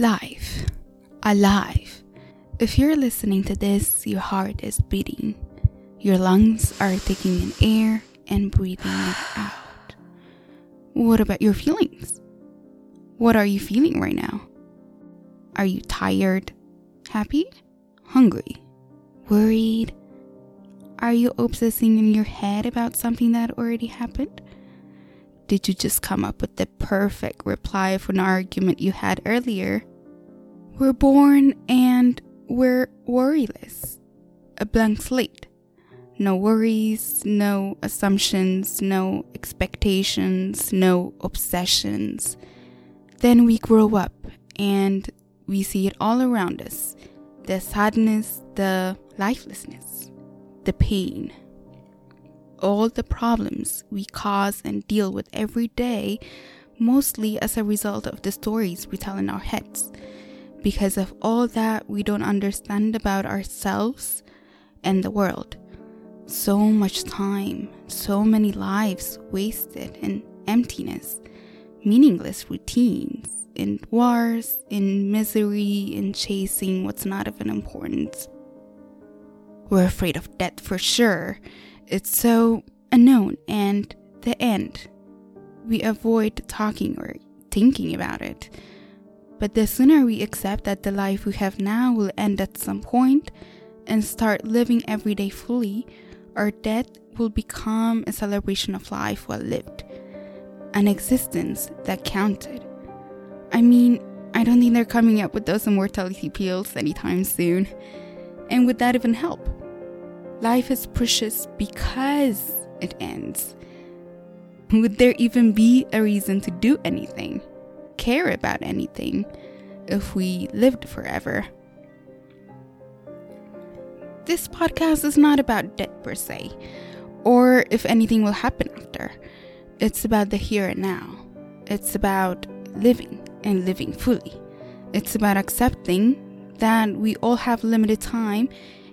Life. Alive. If you're listening to this, your heart is beating. Your lungs are taking in air and breathing it out. What about your feelings? What are you feeling right now? Are you tired? Happy? Hungry? Worried? Are you obsessing in your head about something that already happened? Did you just come up with the perfect reply for an argument you had earlier? We're born and we're worryless, a blank slate. No worries, no assumptions, no expectations, no obsessions. Then we grow up and we see it all around us the sadness, the lifelessness, the pain. All the problems we cause and deal with every day, mostly as a result of the stories we tell in our heads. Because of all that we don't understand about ourselves and the world so much time, so many lives wasted in emptiness, meaningless routines, in wars, in misery, in chasing what's not of an importance. We're afraid of death for sure. It's so unknown and the end. We avoid talking or thinking about it. But the sooner we accept that the life we have now will end at some point and start living every day fully, our death will become a celebration of life well lived, an existence that counted. I mean, I don't think they're coming up with those immortality pills anytime soon. And would that even help? Life is precious because it ends. Would there even be a reason to do anything, care about anything, if we lived forever? This podcast is not about death per se, or if anything will happen after. It's about the here and now. It's about living and living fully. It's about accepting that we all have limited time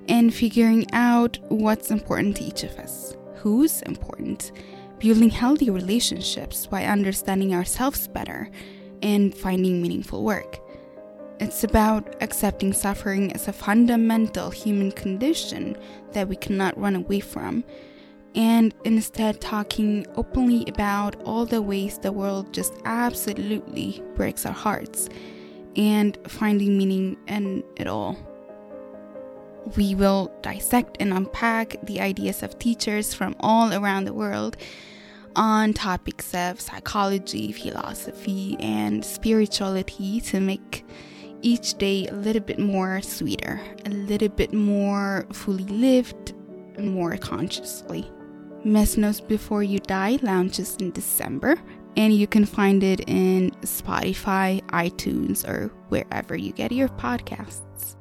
and figuring out what's important to each of us, who's important, building healthy relationships by understanding ourselves better, and finding meaningful work. It's about accepting suffering as a fundamental human condition that we cannot run away from, and instead talking openly about all the ways the world just absolutely breaks our hearts, and finding meaning in it all. We will dissect and unpack the ideas of teachers from all around the world on topics of psychology, philosophy, and spirituality to make each day a little bit more sweeter, a little bit more fully lived, more consciously. Mesnos Before You Die launches in December, and you can find it in Spotify, iTunes, or wherever you get your podcasts.